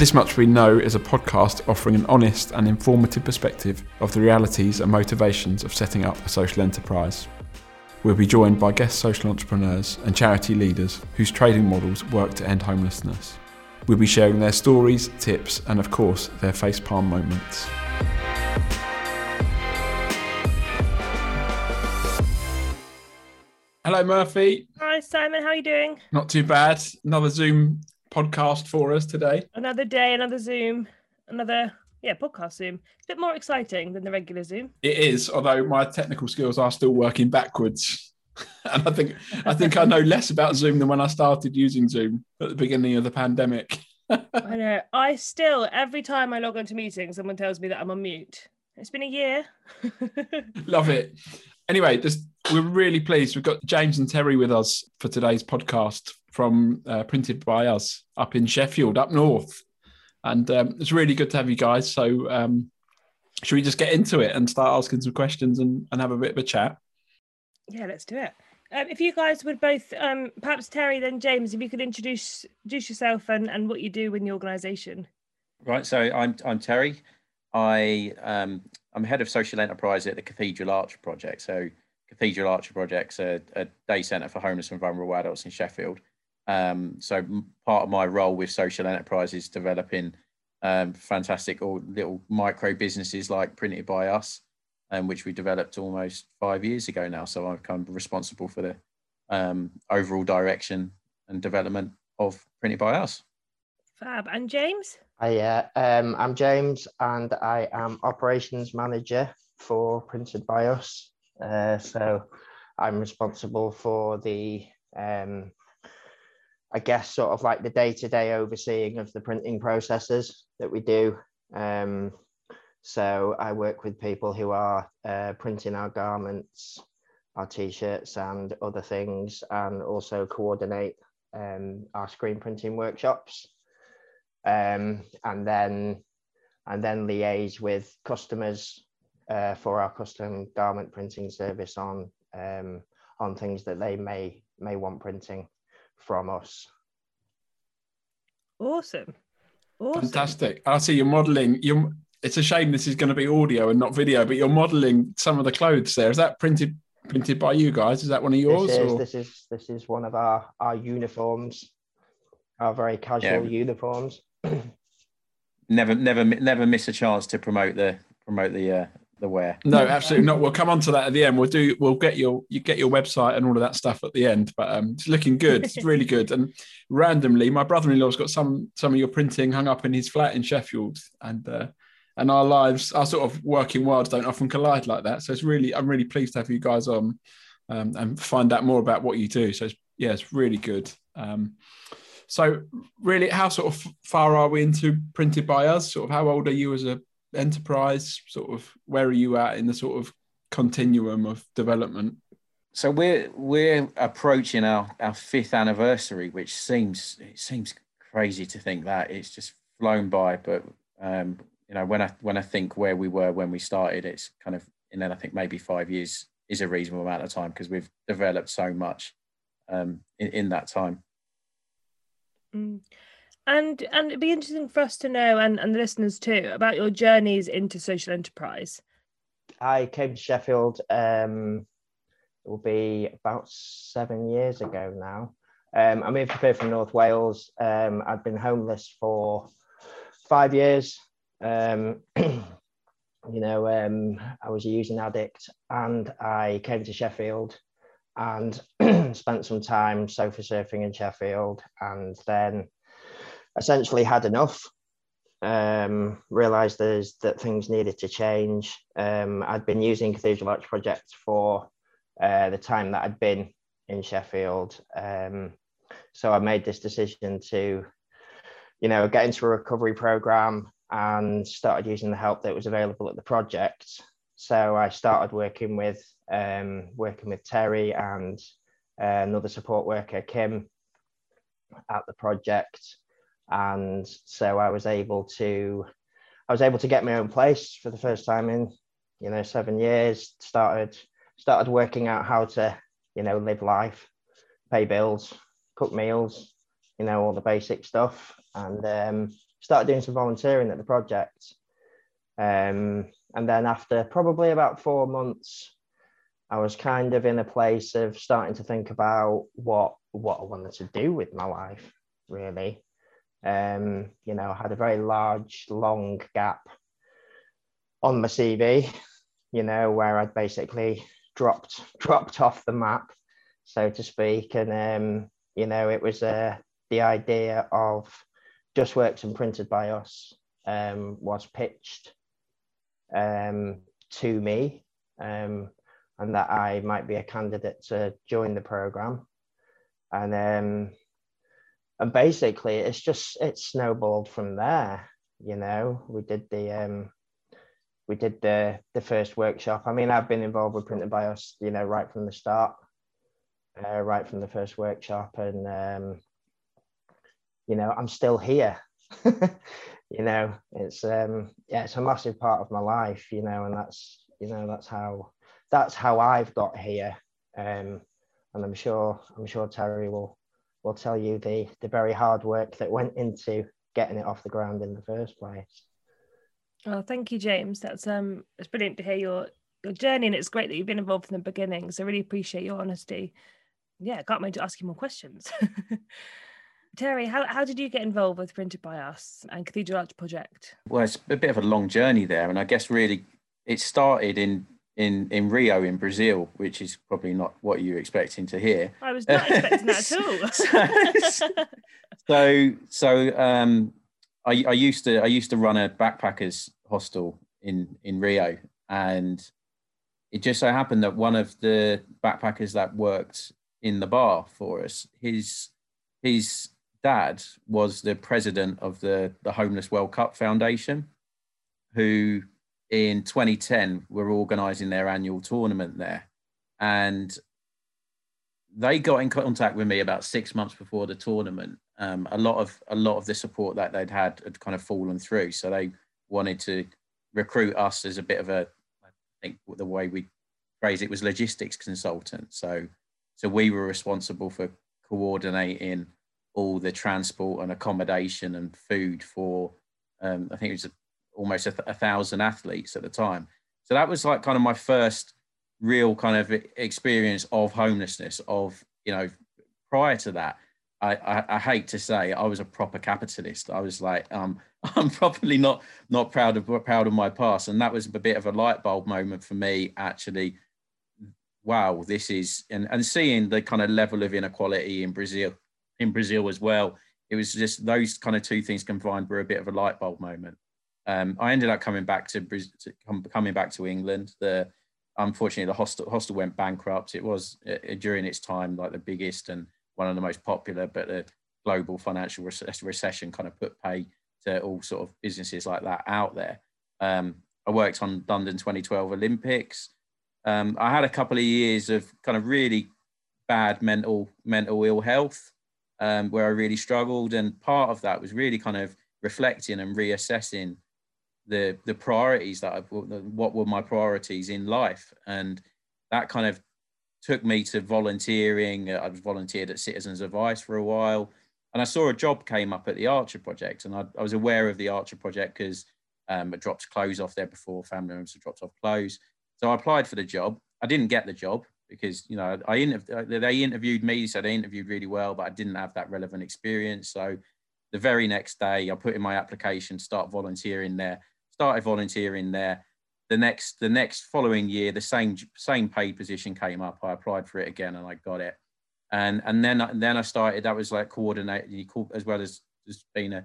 This Much We Know is a podcast offering an honest and informative perspective of the realities and motivations of setting up a social enterprise. We'll be joined by guest social entrepreneurs and charity leaders whose trading models work to end homelessness. We'll be sharing their stories, tips, and of course, their facepalm moments. Hello, Murphy. Hi, Simon. How are you doing? Not too bad. Another Zoom podcast for us today. Another day, another Zoom, another yeah podcast Zoom. It's a bit more exciting than the regular Zoom. It is, although my technical skills are still working backwards. and I think I think I know less about Zoom than when I started using Zoom at the beginning of the pandemic. I know. I still every time I log onto meetings, someone tells me that I'm on mute. It's been a year. Love it. Anyway, just we're really pleased. We've got James and Terry with us for today's podcast from uh, Printed by Us up in Sheffield, up north. And um, it's really good to have you guys. So, um, should we just get into it and start asking some questions and, and have a bit of a chat? Yeah, let's do it. Um, if you guys would both, um, perhaps Terry, then James, if you could introduce introduce yourself and, and what you do in the organisation. Right. So I'm I'm Terry. I um, I'm head of social enterprise at the Cathedral Archer Project. So Cathedral Archer Project's a, a day centre for homeless and vulnerable adults in Sheffield. Um, so part of my role with social enterprise is developing um, fantastic or little micro businesses like Printed by Us, um, which we developed almost five years ago now. So I'm kind of responsible for the um, overall direction and development of Printed by Us. Fab. And James? Hi, uh, um, I'm James and I am operations manager for Printed by Us. Uh, so I'm responsible for the um, I guess, sort of like the day to day overseeing of the printing processes that we do. Um, so I work with people who are uh, printing our garments, our t shirts, and other things, and also coordinate um, our screen printing workshops. Um, and then and then liaise with customers uh, for our custom garment printing service on um, on things that they may may want printing from us. Awesome. Awesome. Fantastic. I see you're modeling. You're, it's a shame this is going to be audio and not video, but you're modeling some of the clothes there. Is that printed printed by you guys? Is that one of yours? This is, this is this is one of our our uniforms, our very casual yeah. uniforms. never never never miss a chance to promote the promote the uh, the wear. No, absolutely not. We'll come on to that at the end. We'll do. We'll get your you get your website and all of that stuff at the end. But um, it's looking good. It's really good. And randomly, my brother-in-law's got some some of your printing hung up in his flat in Sheffield, and uh, and our lives, our sort of working worlds don't often collide like that. So it's really, I'm really pleased to have you guys on um, and find out more about what you do. So it's, yeah, it's really good. Um, so really, how sort of far are we into printed by us? Sort of how old are you as a enterprise? Sort of where are you at in the sort of continuum of development? So we're we're approaching our, our fifth anniversary, which seems it seems crazy to think that it's just flown by. But um, you know, when I when I think where we were when we started, it's kind of and then I think maybe five years is a reasonable amount of time because we've developed so much um, in, in that time. Mm. And and it'd be interesting for us to know and, and the listeners too about your journeys into social enterprise. I came to Sheffield um it will be about seven years ago now. Um, I moved here from North Wales. Um, I'd been homeless for five years. Um, you know, um, I was a using addict and I came to Sheffield and spent some time sofa surfing in Sheffield and then essentially had enough. Um, realized there's that things needed to change. Um, I'd been using Cathedral Arch Project for uh, the time that I'd been in Sheffield. Um, so I made this decision to, you know, get into a recovery program and started using the help that was available at the project. So I started working with um, working with Terry and uh, another support worker, Kim, at the project and so I was able to I was able to get my own place for the first time in you know seven years. Started started working out how to you know live life, pay bills, cook meals, you know all the basic stuff, and um, started doing some volunteering at the project. Um, and then after probably about four months, I was kind of in a place of starting to think about what what I wanted to do with my life, really. Um, you know, had a very large, long gap on my CV, you know, where I'd basically dropped dropped off the map, so to speak. And um, you know, it was uh, the idea of just works and printed by us um, was pitched um, to me um, and that I might be a candidate to join the program. And um, and basically, it's just it snowballed from there. You know, we did the um, we did the the first workshop. I mean, I've been involved with Printed by Us you know, right from the start, uh, right from the first workshop, and um, you know, I'm still here. you know, it's um, yeah, it's a massive part of my life. You know, and that's you know that's how that's how I've got here. Um, and I'm sure I'm sure Terry will will tell you the the very hard work that went into getting it off the ground in the first place. Well, thank you, James. That's um, it's brilliant to hear your your journey, and it's great that you've been involved from the beginning. So, I really appreciate your honesty. Yeah, I can't wait to ask you more questions. Terry, how, how did you get involved with Printed by Us and Cathedral Arch Project? Well, it's a bit of a long journey there, and I guess really it started in in in Rio in Brazil, which is probably not what you're expecting to hear. I was not expecting that at all. so so um, I, I used to I used to run a backpackers hostel in in Rio, and it just so happened that one of the backpackers that worked in the bar for us, his his dad was the president of the the Homeless World Cup Foundation, who in 2010 were organising their annual tournament there, and they got in contact with me about six months before the tournament. Um, a lot of a lot of the support that they'd had had kind of fallen through, so they wanted to recruit us as a bit of a, I think the way we phrase it was logistics consultant. So so we were responsible for coordinating all the transport and accommodation and food for um, I think it was almost a, a, thousand athletes at the time. So that was like kind of my first real kind of experience of homelessness. Of you know, prior to that, I, I, I hate to say I was a proper capitalist. I was like, um, I'm probably not not proud of proud of my past, and that was a bit of a light bulb moment for me actually. Wow, this is and and seeing the kind of level of inequality in Brazil in Brazil as well. It was just those kind of two things combined were a bit of a light bulb moment. Um, I ended up coming back to, to coming back to England. The unfortunately the hostel hostel went bankrupt. It was uh, during its time like the biggest and one of the most popular, but the global financial recession kind of put pay to all sort of businesses like that out there. Um, I worked on London 2012 Olympics. Um, I had a couple of years of kind of really bad mental mental ill health um, where I really struggled. And part of that was really kind of reflecting and reassessing the the priorities that I what were my priorities in life, and that kind of took me to volunteering. I volunteered at Citizens Advice for a while, and I saw a job came up at the Archer Project, and I, I was aware of the Archer Project because um, I dropped clothes off there before family members had dropped off clothes. So I applied for the job. I didn't get the job because you know I interv- they interviewed me, so they interviewed really well, but I didn't have that relevant experience. So the very next day, I put in my application, start volunteering there. Started volunteering there. The next the next following year, the same same paid position came up. I applied for it again and I got it. And and then and then I started. That was like coordinating as well as just being a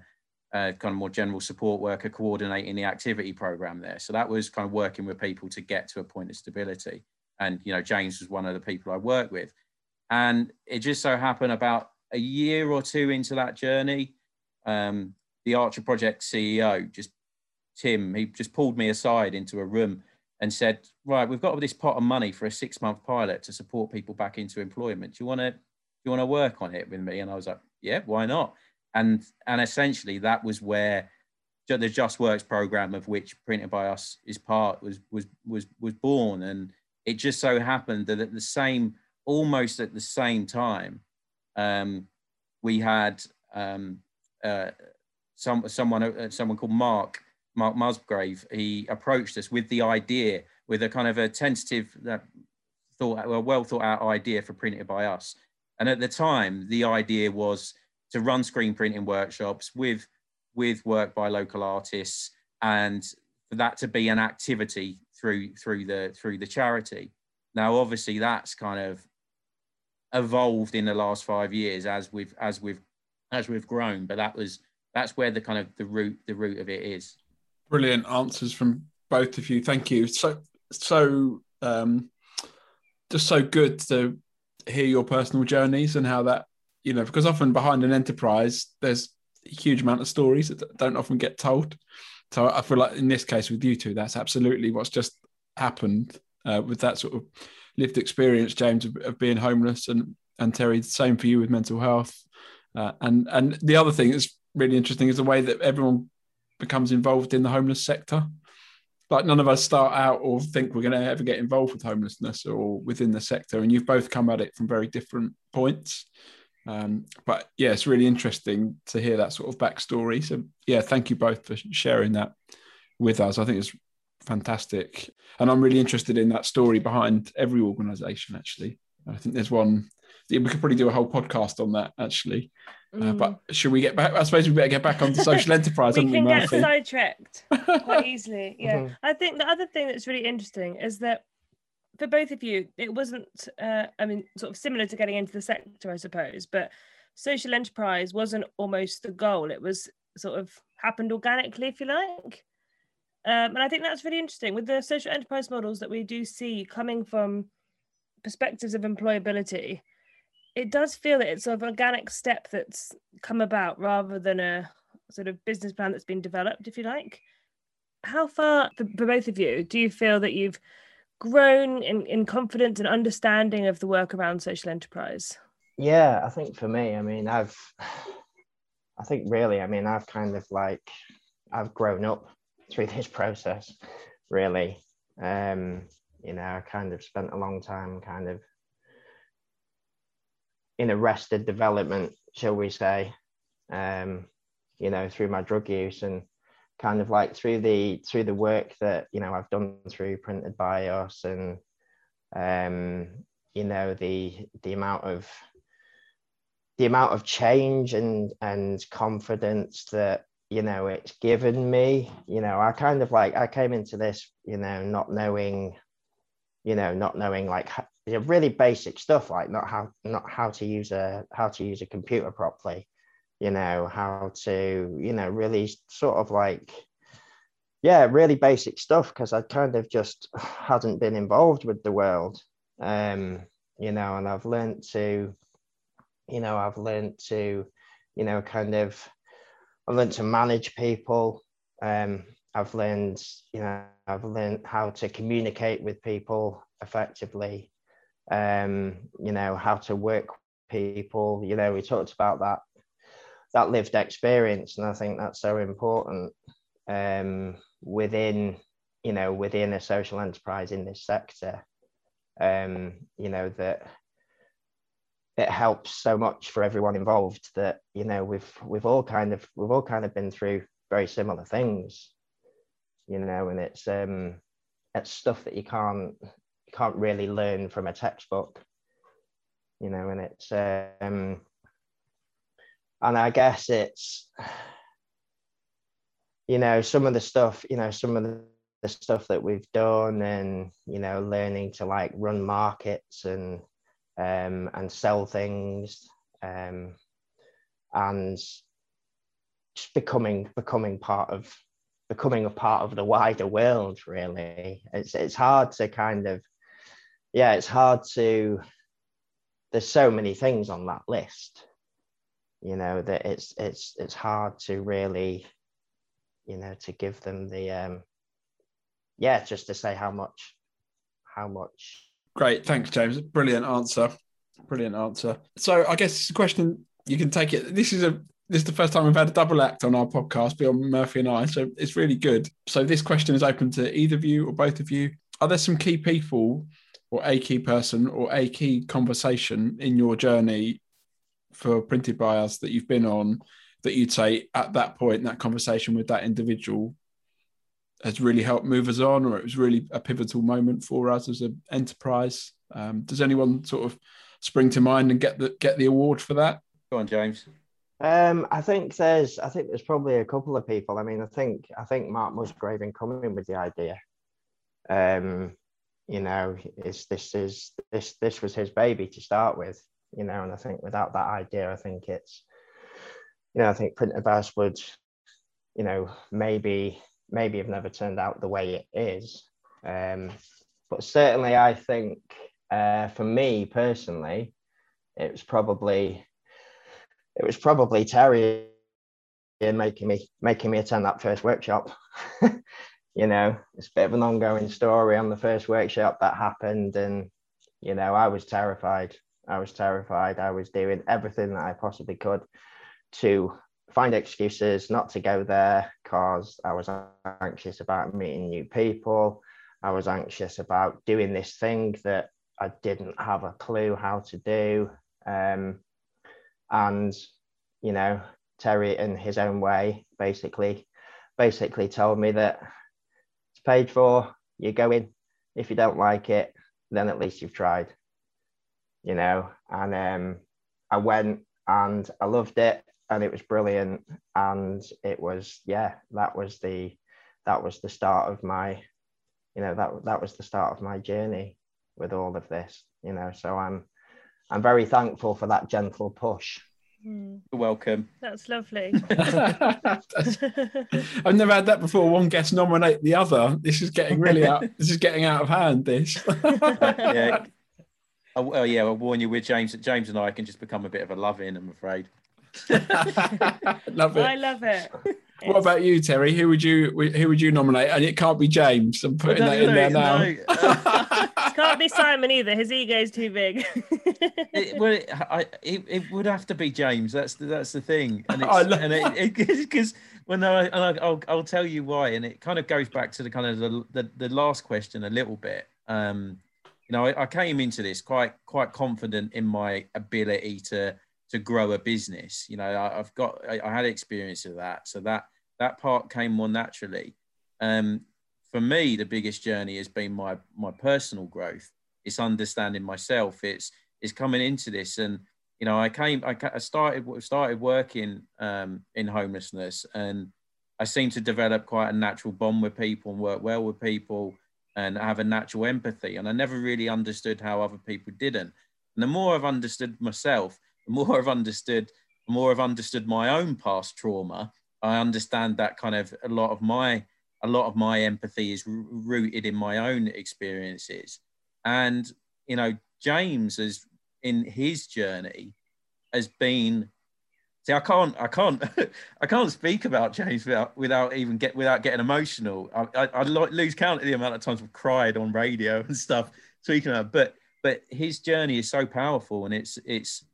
uh, kind of more general support worker coordinating the activity program there. So that was kind of working with people to get to a point of stability and you know James was one of the people I worked with, and it just so happened about a year or two into that journey, um, the Archer Project CEO just Tim he just pulled me aside into a room and said, right, we've got this pot of money for a six month pilot to support people back into employment. Do you want to you want to work on it with me? And I was like, yeah, why not? And and essentially that was where the Just Works program of which Printed by Us is part was was was was born and it just so happened that at the same, almost at the same time, um, we had um, uh, some someone uh, someone called Mark Mark Musgrave. He approached us with the idea, with a kind of a tentative uh, thought, a well thought out idea for printed by us. And at the time, the idea was to run screen printing workshops with with work by local artists and for that to be an activity through through the through the charity. Now, obviously, that's kind of evolved in the last five years as we've as we've as we've grown. But that was that's where the kind of the root the root of it is. Brilliant answers from both of you. Thank you. So so um, just so good to hear your personal journeys and how that you know because often behind an enterprise there's a huge amount of stories that don't often get told. So I feel like in this case with you two, that's absolutely what's just happened uh, with that sort of lived experience, James, of, of, being homeless, and and Terry, same for you with mental health. Uh, and and the other thing that's really interesting is the way that everyone becomes involved in the homeless sector. Like none of us start out or think we're going to ever get involved with homelessness or within the sector, and you've both come at it from very different points. Um, but yeah, it's really interesting to hear that sort of backstory. So yeah, thank you both for sharing that with us. I think it's fantastic, and I'm really interested in that story behind every organisation. Actually, I think there's one. We could probably do a whole podcast on that. Actually, mm. uh, but mm. should we get back? I suppose we better get back onto social enterprise. we can we, get sidetracked quite easily. Yeah, mm-hmm. I think the other thing that's really interesting is that for both of you, it wasn't, uh, I mean, sort of similar to getting into the sector, I suppose, but social enterprise wasn't almost the goal. It was sort of happened organically, if you like. Um, and I think that's really interesting with the social enterprise models that we do see coming from perspectives of employability. It does feel that it's sort of an organic step that's come about rather than a sort of business plan that's been developed, if you like. How far, for, both of you, do you feel that you've grown in, in confidence and understanding of the work around social enterprise? Yeah, I think for me, I mean, I've, I think really, I mean, I've kind of like, I've grown up through this process, really. Um, you know, I kind of spent a long time kind of in arrested development, shall we say, um, you know, through my drug use and kind of like through the through the work that you know I've done through printed by us and um, you know the the amount of the amount of change and and confidence that you know it's given me you know I kind of like I came into this you know not knowing you know not knowing like really basic stuff like not how not how to use a how to use a computer properly you know how to you know really sort of like yeah really basic stuff because i kind of just hadn't been involved with the world. Um you know and i've learned to you know i've learned to you know kind of i've learned to manage people. Um i've learned you know i've learned how to communicate with people effectively um you know how to work people. You know we talked about that that lived experience and i think that's so important um, within you know within a social enterprise in this sector um, you know that it helps so much for everyone involved that you know we've we've all kind of we've all kind of been through very similar things you know and it's um it's stuff that you can't you can't really learn from a textbook you know and it's um and I guess it's you know some of the stuff you know some of the, the stuff that we've done and you know learning to like run markets and um, and sell things um, and just becoming becoming part of becoming a part of the wider world really. It's it's hard to kind of yeah it's hard to there's so many things on that list you know that it's it's it's hard to really you know to give them the um yeah just to say how much how much. Great. Thanks james. Brilliant answer. Brilliant answer. So i guess it's a question you can take it. This is a this is the first time we've had a double act on our podcast beyond murphy and i so it's really good. So this question is open to either of you or both of you. Are there some key people or a key person or a key conversation in your journey for printed by us that you've been on that you'd say at that point, that conversation with that individual has really helped move us on, or it was really a pivotal moment for us as an enterprise? Um, does anyone sort of spring to mind and get the get the award for that? Go on, James. Um, I think there's I think there's probably a couple of people. I mean, I think I think Mark Musgrave in coming with the idea. Um, you know, is this is this this was his baby to start with, you know, and I think without that idea, I think it's you know, I think Printed by Us would, you know, maybe maybe have never turned out the way it is. Um, but certainly I think uh, for me personally, it was probably it was probably Terry making me making me attend that first workshop. you know, it's a bit of an ongoing story on the first workshop that happened, and you know, I was terrified. I was terrified. I was doing everything that I possibly could to find excuses not to go there because I was anxious about meeting new people. I was anxious about doing this thing that I didn't have a clue how to do. Um, and you know terry in his own way basically basically told me that paid for you go in if you don't like it then at least you've tried you know? And um, i went and i loved it and it was brilliant. And it was yeah that was the that was the start of my you know that that was the start of my journey with all of this you know? So i'm I'm very thankful for that gentle push. Mm. You're welcome. That's lovely. That's, I've never had that before. One guest nominate the other. This is getting really out. This is getting out of hand. This. yeah. Oh, well, yeah. I'll warn you with James that James and I can just become a bit of a love-in. I'm afraid. love it. I love it. What about you, Terry? Who would you who would you nominate? And it can't be James. I'm putting that in there now. No. can't be Simon either. His ego's too big. it, well, it, I, it, it, would have to be James. That's the, that's the thing. And it's, and it because when I, and I, will I'll tell you why. And it kind of goes back to the kind of the, the, the last question a little bit. Um, you know, I, I came into this quite quite confident in my ability to to grow a business. You know, I, have got I, I, had experience of that, so that that part came more naturally. Um, for me, the biggest journey has been my my personal growth. It's understanding myself. It's it's coming into this, and you know, I came, I, I started started working um, in homelessness, and I seem to develop quite a natural bond with people and work well with people and have a natural empathy. And I never really understood how other people didn't. And the more I've understood myself, the more I've understood, the more I've understood my own past trauma. I understand that kind of a lot of my a lot of my empathy is rooted in my own experiences. And you know, James has in his journey has been see i can't i can't i can't speak about james without without even get without getting emotional i i, I lose count of the amount of times i've cried on radio and stuff speaking about but but his journey is so powerful and it's it's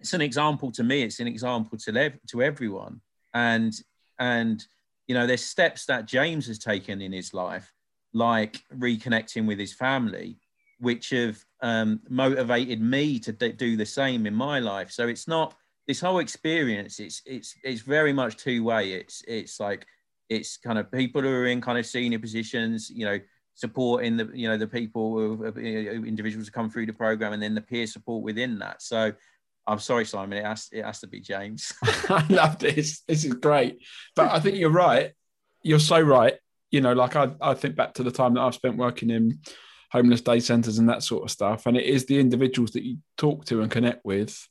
it's an example to me it's an example to lev- to everyone. And and you know there's steps that james has taken in his life like reconnecting with his family which have um, motivated me to d- do the same in my life. So it's not this whole experience it's it's it's very much two way it's it's like it's kind of people who are in kind of senior positions you know supporting the you know the people individuals who come through the program and then the peer support within that. So I'm sorry, Simon. It has it has to be James. I love this. This is great. But I think you're right. You're so right. You know, like I, I think back to the time that I've spent working in homeless day centres and that sort of stuff. And it is the individuals that you talk to and connect with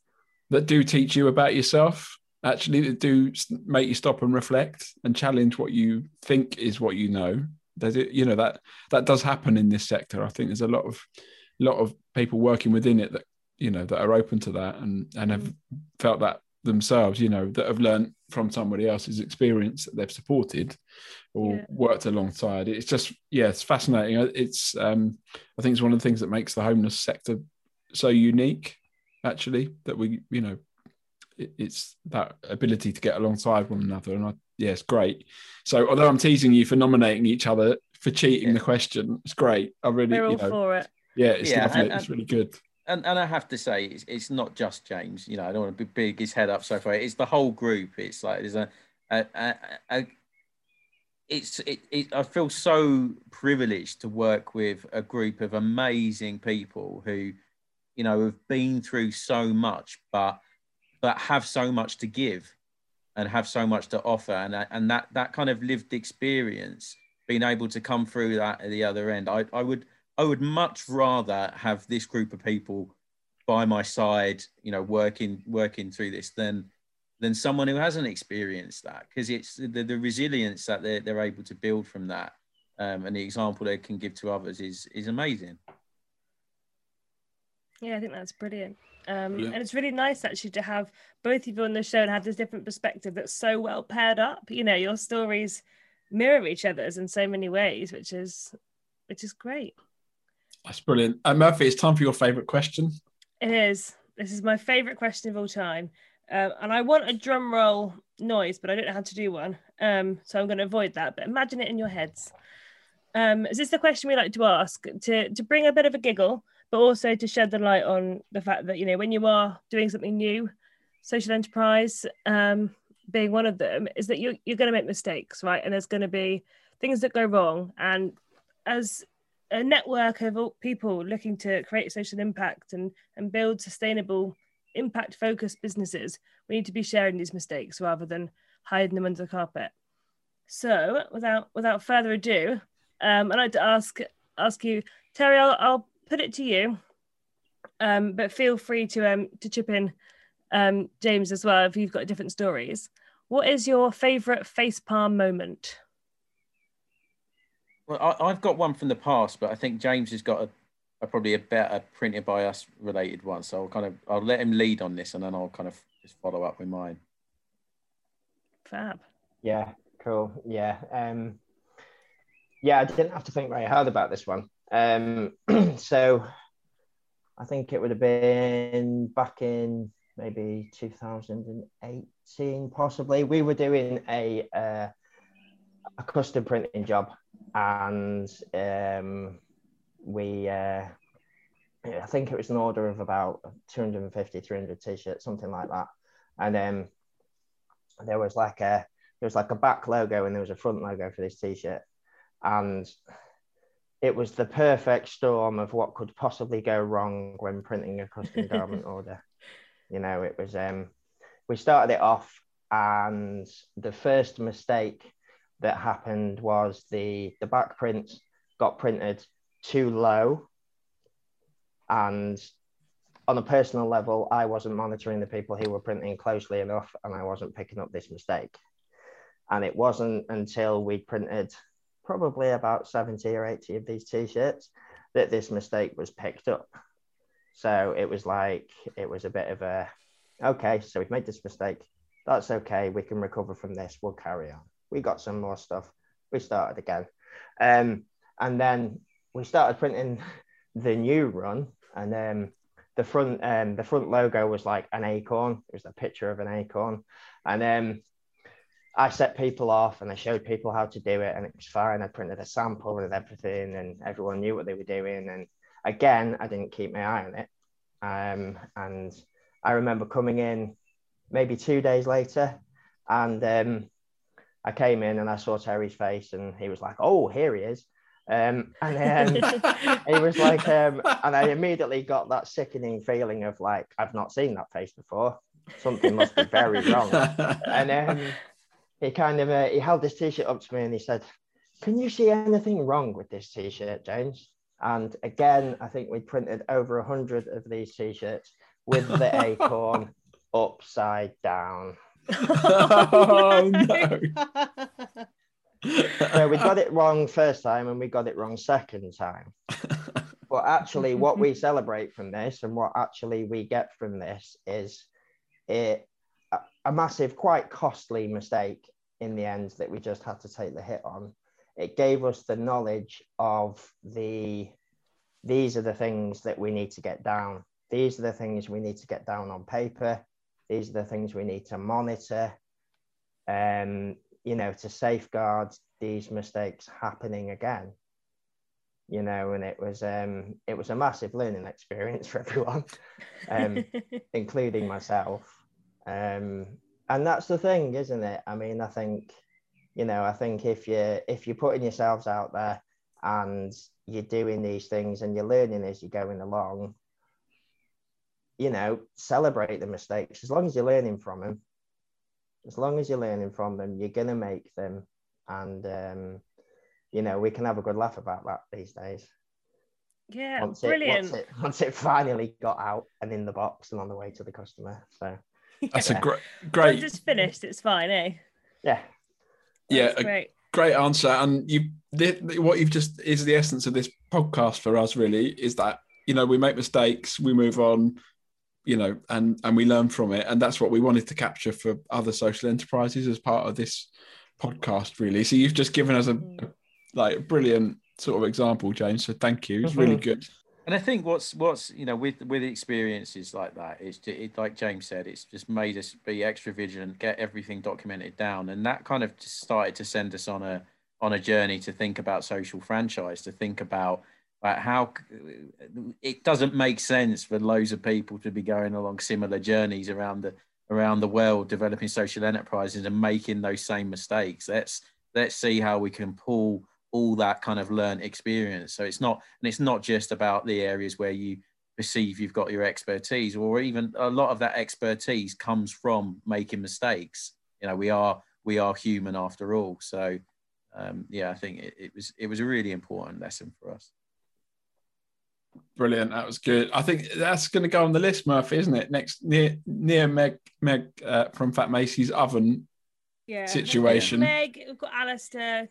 that do teach you about yourself. Actually, that do make you stop and reflect and challenge what you think is what you know. It, you know, that that does happen in this sector. I think there's a lot of lot of people working within it that you know that are open to that and and have mm. felt that themselves you know that have learned from somebody else's experience that they've supported or yeah. worked alongside. It's just yeah it's fascinating. It's um i think it's one of the things that makes the homeless sector so unique actually that we you know it, it's that ability to get alongside one another. And i yeah it's great. So although i'm teasing you for nominating each other for cheating yeah. the question it's great. I really We're all you know, for it. yeah it's, yeah, and, it's really good and, and I have to say, it's, it's not just James. You know, I don't want to be big his head up so far. It's the whole group. It's like there's a, a, a, a it's it, it, I feel so privileged to work with a group of amazing people who, you know, have been through so much, but but have so much to give, and have so much to offer, and and that that kind of lived experience, being able to come through that at the other end, I I would I would much rather have this group of people by my side, you know, working working through this than than someone who hasn't experienced that because it's the, the resilience that they're, they're able to build from that um, and the example they can give to others is is amazing. Yeah i think that's brilliant. Um, and it's really nice actually to have both of you on the show and have this different perspective that's so well paired up. You know your stories mirror each other's in so many ways which is which is great that's brilliant uh, murphy it's time for your favorite question it is this is my favorite question of all time um, and I want a drum roll noise, but I don't know how to do one. Um, so I'm going to avoid that. But imagine it in your heads. Um, is this the question we like to ask to to bring a bit of a giggle, but also to shed the light on the fact that you know when you are doing something new, social enterprise um, being one of them, is that you you're going to make mistakes, right? And there's going to be things that go wrong. And as a network of people looking to create social impact and and build sustainable impact focused businesses, we need to be sharing these mistakes rather than hiding them under the carpet. So, without without further ado, um, I'd like to ask ask you, Terry. I'll, I'll put it to you, um, but feel free to um, to chip in, um, James, as well if you've got different stories. What is your favourite facepalm moment? Well, I, have got one from the past, but I think James has got a are probably a better printed by us related one. So I'll kind of I'll let him lead on this, and then I'll kind of just follow up with mine. Fab. Yeah. Cool. Yeah. Um, yeah, I didn't have to think very hard about this one. Um, so I think it would have been back in maybe 2018, possibly. We were doing a uh, a custom printing job, and um, we uh, I think it was an order of about 250, 300 t-shirts, something like that. And then um, there was like a there was like a back logo and there was a front logo for this t-shirt. And it was the perfect storm of what could possibly go wrong when printing a custom garment order. You know, it was um we started it off and the first mistake that happened was the the back print got printed too low. And on a personal level, I wasn't monitoring the people who were printing closely enough and I wasn't picking up this mistake. And it wasn't until we printed probably about 70 or 80 of these t shirts that this mistake was picked up. So it was like, it was a bit of a, okay, so we've made this mistake. That's okay. We can recover from this. We'll carry on. We got some more stuff. We started again. Um, and then we started printing the new run, and um, the front um, the front logo was like an acorn. It was a picture of an acorn, and um, I set people off and I showed people how to do it, and it was fine. I printed a sample and everything, and everyone knew what they were doing. And again, I didn't keep my eye on it. Um, and I remember coming in maybe two days later, and um, I came in and I saw Terry's face, and he was like, "Oh, here he is." Um, and then he was like, um, and I immediately got that sickening feeling of like, I've not seen that face before. Something must be very wrong. And then he kind of uh, he held this t-shirt up to me and he said, "Can you see anything wrong with this t-shirt, James?" And again, I think we printed over a hundred of these t-shirts with the acorn upside down. Oh no! so we got it wrong first time and we got it wrong second time. but actually, what we celebrate from this and what actually we get from this is it a massive, quite costly mistake in the end that we just had to take the hit on. It gave us the knowledge of the these are the things that we need to get down. These are the things we need to get down on paper. These are the things we need to monitor. Um, you know, to safeguard these mistakes happening again. you know, and it was um, it was a massive learning experience for everyone, um, including myself. Um, and that's the thing, isn't it? I mean, I think, you know, I think if you if you're putting yourselves out there and you're doing these things and you're learning as you're going along, you know, celebrate the mistakes as long as you're learning from them. As long as you're learning from them, you're gonna make them, and um, you know, we can have a good laugh about that these days. Yeah, Once brilliant. it, once it once it finally got out and in the box and on the way to the customer. So That's Yeah. a great, Once great, it's finished, it's fine, eh? yeah, yeah, That's great. great answer. And you, the, the- what you've just is the essence of this podcast for us. Really, is that you know we make mistakes, we move on, you know, and and we learn from it, and that's what we wanted to capture for other social enterprises as part of this podcast. Really, so you've just given us a, a like a brilliant sort of example, James. So thank you. It's really Mhm. good. And I think what's what's you know with with experiences like that, it's ju- it, like James said, it's just made us be extra vigilant, get everything documented down, and that kind of just started to send us on a on a journey to think about social franchise, to think about like how it doesn't make sense for loads of people to be going along similar journeys around the around the world, developing social enterprises and making those same mistakes. Let's let's see how we can pull all that kind of learned experience. So it's not, and it's not just about the areas where you perceive you've got your expertise, or even a lot of that expertise comes from making mistakes. You know, we are we are human after all. So um, yeah, I think it, it was it was a really important lesson for us. Brilliant. That was good. I think that's going to go on the list, Murphy, isn't it? Next, near near Meg Meg uh, from Fat Macy's oven. Yeah. situation. Meg, we've got Alistair.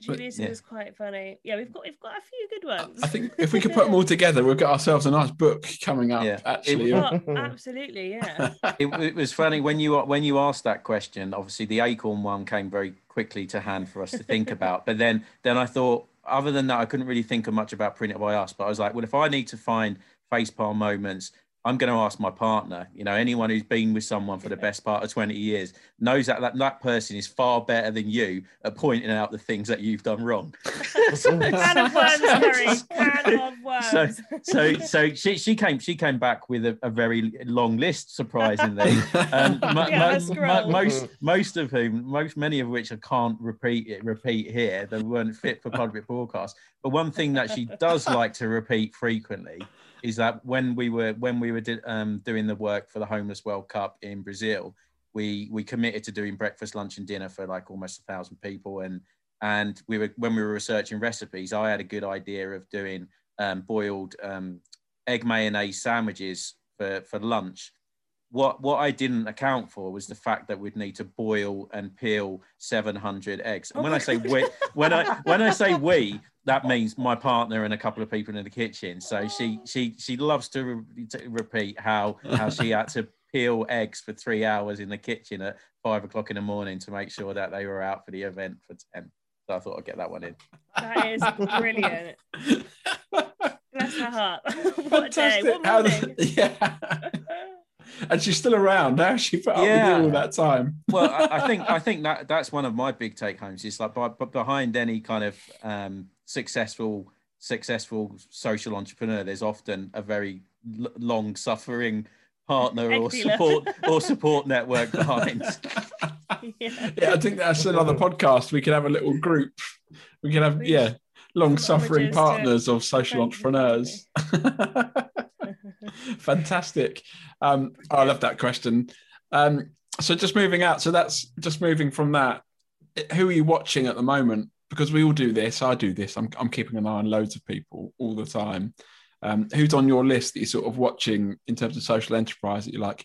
Julius yeah. was quite funny. Yeah, we've got we've got a few good ones. I think if we could put them all together, we've got ourselves a nice book coming up. Yeah. Actually, It- Oh, absolutely, yeah. it, it was funny when you when you asked that question. Obviously, the acorn one came very quickly to hand for us to think about. But then then I thought, other than that, I couldn't really think of much about printed by us. But I was like, well, if I need to find facepalm moments, I'm going to ask my partner. You know, anyone who's been with someone for the best part of 20 years knows that that, that person is far better than you at pointing out the things that you've done wrong. Can of worms, Terry. Can of so worms. so so she, she came she came back with a, a very long list surprisingly um, mo- Yeah, mo- let's mo- most most of whom most many of which I can't repeat it repeat here they weren't fit for public broadcast but one thing that she does like to repeat frequently is that when we were when we were um, doing the work for the homeless World Cup in Brazil we we committed to doing breakfast lunch and dinner for like almost a thousand people and and we were when we were researching recipes I had a good idea of doing um, boiled um, egg mayonnaise sandwiches for, for lunch. What what I didn't account for was the fact that we'd need to boil and peel 700 eggs. And Oh when my I say God. we, when I when I say we, that means my partner and a couple of people in the kitchen. So she she she loves to, re- to repeat how how she had to peel eggs for three hours in the kitchen at five o'clock in the morning to make sure that they were out for the event for 10. So I thought I'd get that one in. That is brilliant. Bless her heart. what a day. Fantastic. What How morning. the- yeah. And she's still around. How has she put up Yeah. with you all that time? well, I, I think I think that that's one of my big take homes. Is like, but but behind any kind of um, successful successful social entrepreneur, there's often a very l- long suffering partner or support or support network behind. yeah. Yeah, I think that's another podcast. We can have a little group. We can have, yeah, long suffering partners of social entrepreneurs. Fantastic. Um, I love that question. Um, so just moving out, so that's just moving from that. Who are you watching at the moment? Because we all do this. I do this. I'm, I'm keeping an eye on loads of people all the time. Um, who's on your list that you're sort of watching in terms of social enterprise that you're like,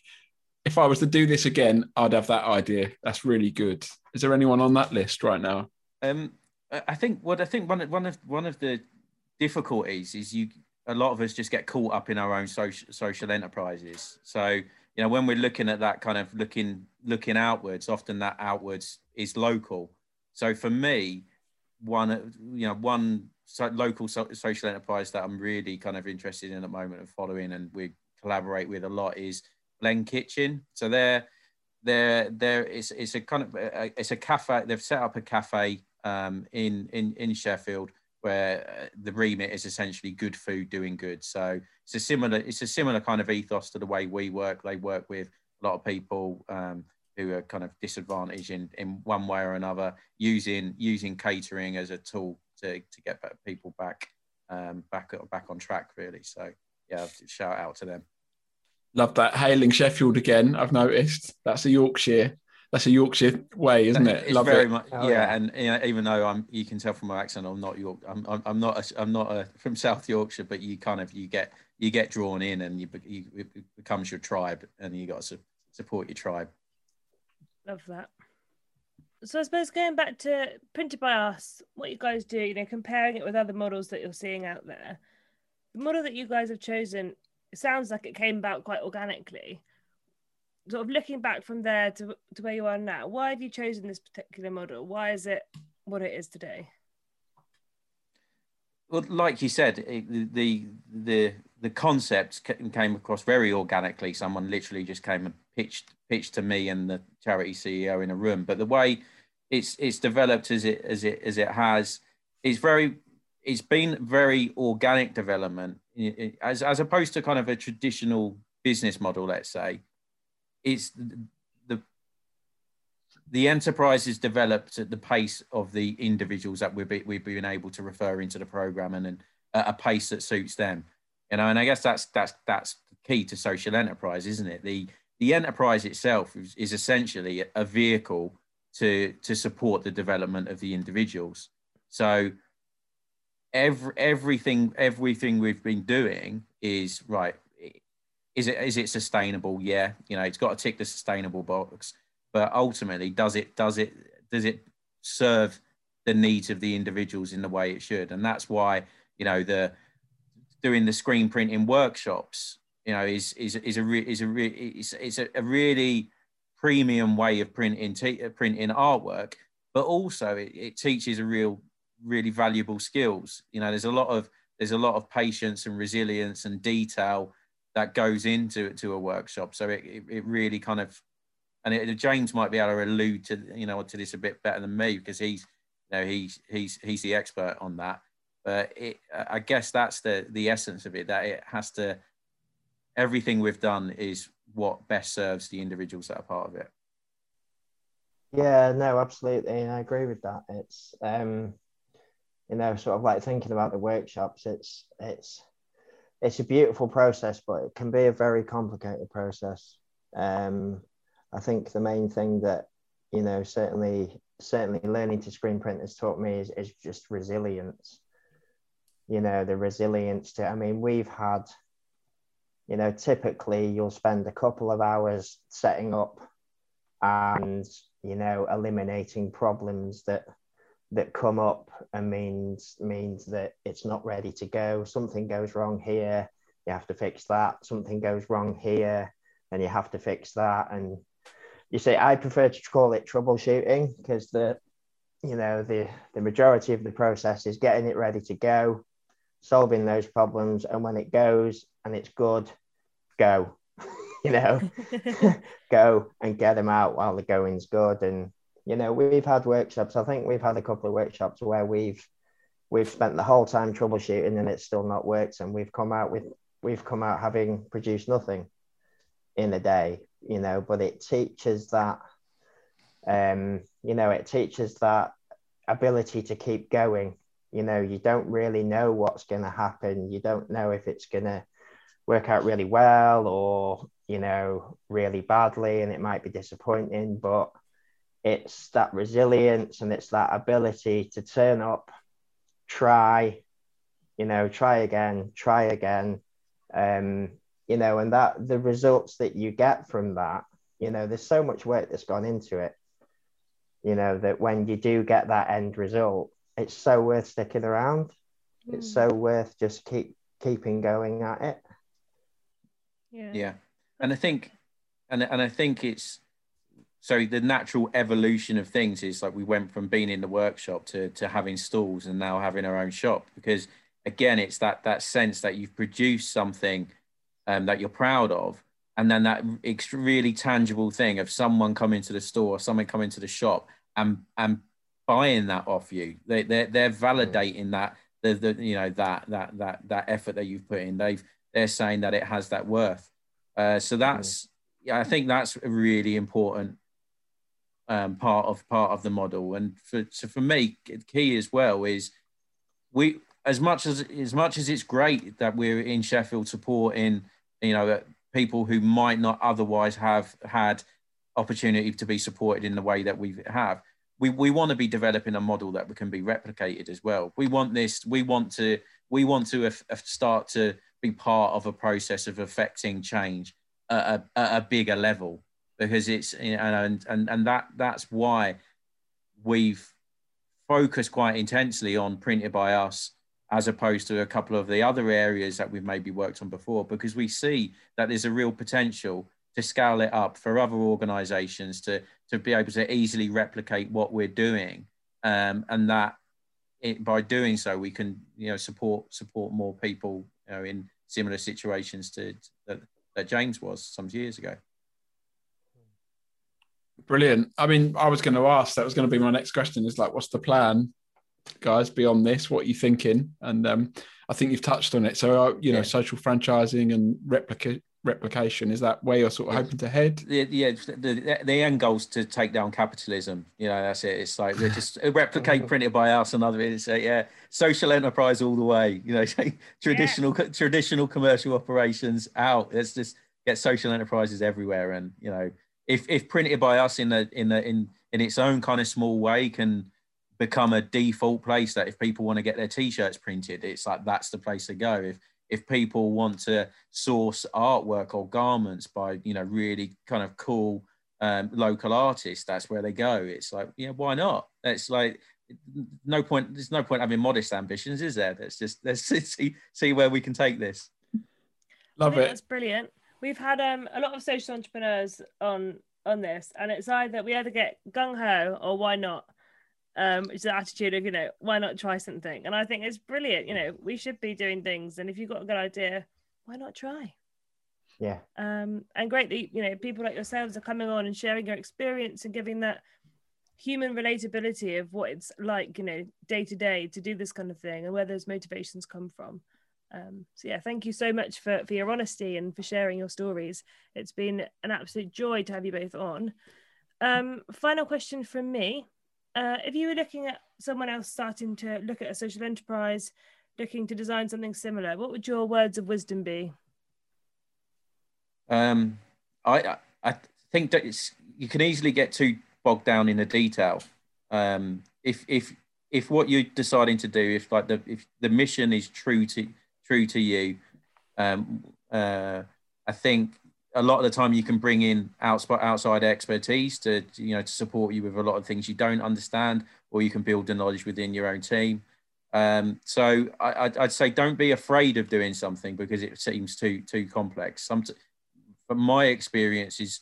if I was to do this again, I'd have that idea. That's really good. Is there anyone on that list right now? Um, I I think what I think one of one of one of the difficulties is you a lot of us just get caught up in our own social social enterprises. So you know when we're looking at that kind of looking looking outwards, often that outwards is local. So for me, one you know one so local so, social enterprise that I'm really kind of interested in at the moment and following and we collaborate with a lot is Blend Kitchen. So they're they're they're it's it's a kind of a, it's a cafe. They've set up a cafe um, in in in Sheffield where uh, the remit is essentially good food doing good. So it's a similar it's a similar kind of ethos to the way we work. They work with a lot of people um, who are kind of disadvantaged in, in one way or another, using using catering as a tool to, to get people back um, back back on track really. So yeah, shout out to them. Love that. Hailing Sheffield again. I've noticed that's a Yorkshire. That's a Yorkshire way, isn't it? It's Love very it. much, oh, yeah. And you know, even though I'm, you can tell from my accent, I'm not York. I'm, I'm, I'm not. A, I'm not a, from South Yorkshire, but you kind of you get you get drawn in, and you, you it becomes your tribe, and you got to support your tribe. Love that. So I suppose going back to printed by us, what you guys do, you know, comparing it with other models that you're seeing out there, the model that you guys have chosen it sounds like it came about quite organically. Sort of looking back from there to, to where you are now, why have you chosen this particular model? Why is it what it is today? Well, like you said, it, the the the concept came across very organically. Someone literally just came and pitched pitched to me and the charity CEO in a room. But the way it's it's developed as it as it as it has is very it's been very organic development as as opposed to kind of a traditional business model. Let's say it's the the enterprise is developed at the pace of the individuals that we've, we've been able to refer into the program and, and at a pace that suits them. You know and i guess that's that's that's key to social enterprise isn't it? The the enterprise itself is, is essentially a vehicle to to support the development of the individuals. So every everything everything we've been doing is right is it is it sustainable? Yeah you know it's got to tick the sustainable box but ultimately does it does it does it serve the needs of the individuals in the way it should? And that's why you know the doing the screen printing workshops you know is is is a re, is a re, it's, it's a, really premium way of printing t- printing artwork but also it, it teaches a real really valuable skills. You know there's a lot of there's a lot of patience and resilience and detail that goes into to a workshop so it, it, it really kind of and it, james might be able to allude to you know to this a bit better than me because he's you know he's he's he's the expert on that but it, I guess that's the the essence of it. That it has to. Everything we've done is what best serves the individuals that are part of it. Yeah, no, absolutely, and I agree with that. It's um, you know, sort of like thinking about the workshops. It's it's it's a beautiful process, but it can be a very complicated process. Um, I think the main thing that you know certainly certainly learning to screen print has taught me is, is just resilience you know, the resilience to, I mean, we've had, you know, typically you'll spend a couple of hours setting up and, you know, eliminating problems that that come up and means means that it's not ready to go. Something goes wrong here, you have to fix that. Something goes wrong here, and you have to fix that. And you say I prefer to call it troubleshooting because the you know the the majority of the process is getting it ready to go solving those problems. And when it goes and it's good, go, you know, go and get them out while the going's good. And, you know, we've had workshops. I think we've had a couple of workshops where we've, we've spent the whole time troubleshooting and it's still not worked. And we've come out with, we've come out having produced nothing in a day, you know, but it teaches that, um, you know, it teaches that ability to keep going you know you don't really know what's going to happen you don't know if it's going to work out really well or you know really badly and it might be disappointing but it's that resilience and it's that ability to turn up try you know try again try again um you know and that the results that you get from that you know there's so much work that's gone into it you know that when you do get that end result it's so worth sticking around. Mm. It's so worth just keep keeping going at it. Yeah. Yeah. And I think and and I think it's so the natural evolution of things is like we went from being in the workshop to to having stalls and now having our own shop because again it's that that sense that you've produced something um, that you're proud of and then that really tangible thing of someone coming to the store someone coming to the shop and and buying that off you. They, they're, they're validating that the, the you know that that that that effort that you've put in. They've they're saying that it has that worth. Uh, so that's yeah, I think that's a really important um, part of part of the model. And for so for me, key as well is we as much as as much as it's great that we're in Sheffield supporting you know uh, people who might not otherwise have had opportunity to be supported in the way that we have. We, we want to be developing a model that can be replicated as well. We want this. We want to. We want to uh, uh, start to be part of a process of affecting change at a, at a bigger level because it's and and and that that's why we've focused quite intensely on printed by us as opposed to a couple of the other areas that we've maybe worked on before because we see that there's a real potential to scale it up for other organizations to to be able to easily replicate what we're doing um, and that it, by doing so we can you know support support more people you know in similar situations to, to that, that James was some years ago. Brilliant. I mean, I was going to ask. That was going to be my next question. Is like, what's the plan, guys? Beyond this, what are you thinking? And um, I think you've touched on it. So, uh, you know, yeah. social franchising and replica- replication is that where you're sort of hoping to head? Yeah, yeah. The, the end is to take down capitalism. You know, that's it. It's like just replicate printed by us and other. It's uh, yeah, social enterprise all the way. You know, traditional yeah. traditional commercial operations out. Let's just get social enterprises everywhere, and you know if if printed by us in the in the in in its own kind of small way can become a default place that if people want to get their t-shirts printed it's like that's the place to go. If if people want to source artwork or garments by you know really kind of cool um, local artists that's where they go. It's like yeah why not? It's like no point there's no point having modest ambitions is there? Let's just let's see see where we can take this. Love it. that's brilliant we've had um, a lot of social entrepreneurs on on this, and it's either we either get gung ho or why not. Um, it's the attitude of you know why not try something, and I think it's brilliant. You know, we should be doing things, and if you've got a good idea, why not try? Yeah. Um, and great that you know people like yourselves are coming on and sharing your experience and giving that human relatability of what it's like, you know, day to day to do this kind of thing and where those motivations come from. Um, so yeah, thank you so much for, for your honesty and for sharing your stories. It's been an absolute joy to have you both on. Um, final question from me. Uh, if you were looking at someone else starting to look at a social enterprise, looking to design something similar, what would your words of wisdom be? Um, I I think that it's, you can easily get too bogged down in the detail. Um, if if if what you're deciding to do, if like the if the mission is true to true to you. Um, uh, I think a lot of the time you can bring in outside expertise to you know to support you with a lot of things you don't understand, or you can build the knowledge within your own team. Um, so I, would say don't be afraid of doing something because it seems too too complex. Some, from my experience, is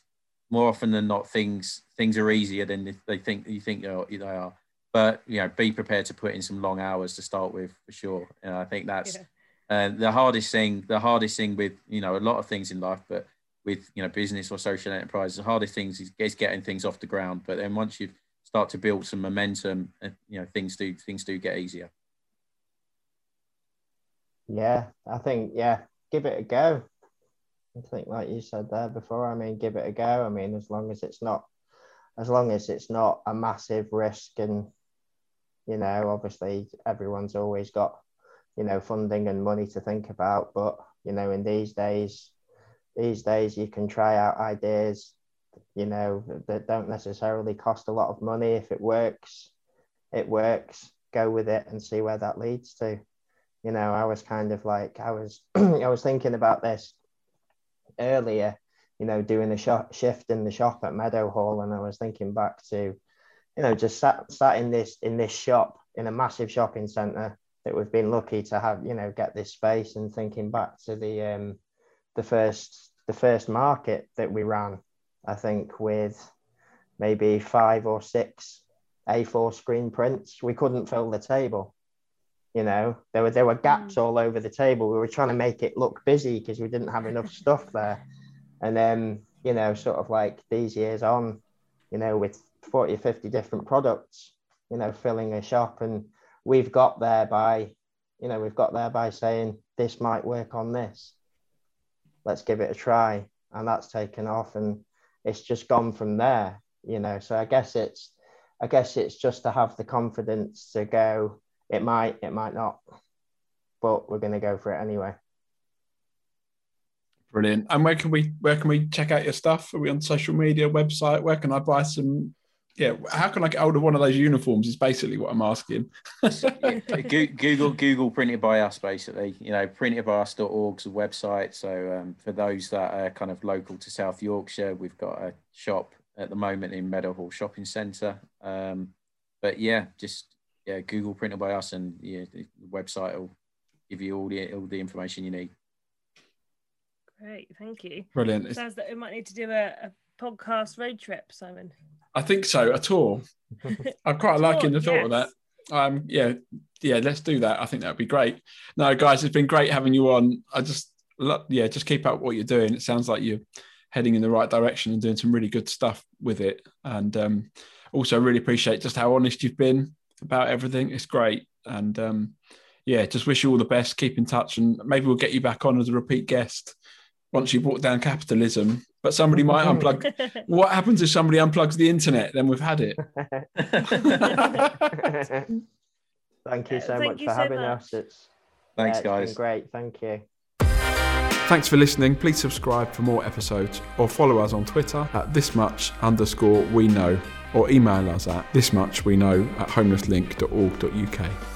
more often than not things things are easier than they think you think they are. But you know, be prepared to put in some long hours to start with for sure. And I think that's yeah. Uh, the hardest thing, the hardest thing with you know a lot of things in life, but with you know business or social enterprise, the hardest things is, is getting things off the ground. But then once you start to build some momentum, uh, you know things do things do get easier. Yeah, I think yeah, give it a go. I think like you said there before. I mean, give it a go. I mean, as long as it's not, as long as it's not a massive risk, and you know, obviously everyone's always got you know funding and money to think about. But you know in these days these days you can try out ideas you know that don't necessarily cost a lot of money. If it works it works. Go with it and see where that leads to. You know i was kind of like i was i was thinking about this earlier you know doing a shop, shift in the shop at Meadowhall. And i was thinking back to you know just sat sat in this in this shop in a massive shopping center that we've been lucky to have, you know, get this space and thinking back to the um, the first the first market that we ran, I think with maybe five or six A4 screen prints, we couldn't fill the table. You know, there were there were gaps mm. all over the table. We were trying to make it look busy because we didn't have enough stuff there. And then, you know, sort of like these years on, you know, with 40 or 50 different products, you know, filling a shop and we've got there by You know, we've got there by saying this might work on this. Let's give it a try, and that's taken off, and it's just gone from there. You know, so I guess it's, I guess it's just to have the confidence to go. It might, it might not, but we're going to go for it anyway. Brilliant. And where can we where can we check out your stuff? Are we on social media, website? Where can I buy some? Yeah, how can I get hold of one of those uniforms? Is basically what I'm asking. Google Google printed by us, basically. You know, printedbyus.org is a website. So um, for those that are kind of local to South Yorkshire, we've got a shop at the moment in Meadowhall Shopping Centre. Um, but yeah, just yeah, Google printed by us, and yeah, the website will give you all the all the information you need. Great, thank you. Brilliant. Sounds that we might need to do a, a podcast road trip, Simon. I think so. at all. I'm quite liking the thought yes. of that. Um, yeah, yeah. Let's do that. I think that would be great. No, guys, it's been great having you on. I just, yeah, just keep up what you're doing. It sounds like you're heading in the right direction and doing some really good stuff with it. And um, also, really appreciate just how honest you've been about everything. It's great. And um, yeah, just wish you all the best. Keep in touch, and maybe we'll get you back on as a repeat guest once you brought down capitalism, but somebody oh, might unplug. what happens if somebody unplugs the internet? Then we've had it. Thank you so Thank much you for so having much. us. It's thanks, guys. great. Thank you. Thanks for listening. Please subscribe for more episodes or follow us on Twitter at this much underscore we know or email us at this much we know at homelesslink.org.uk.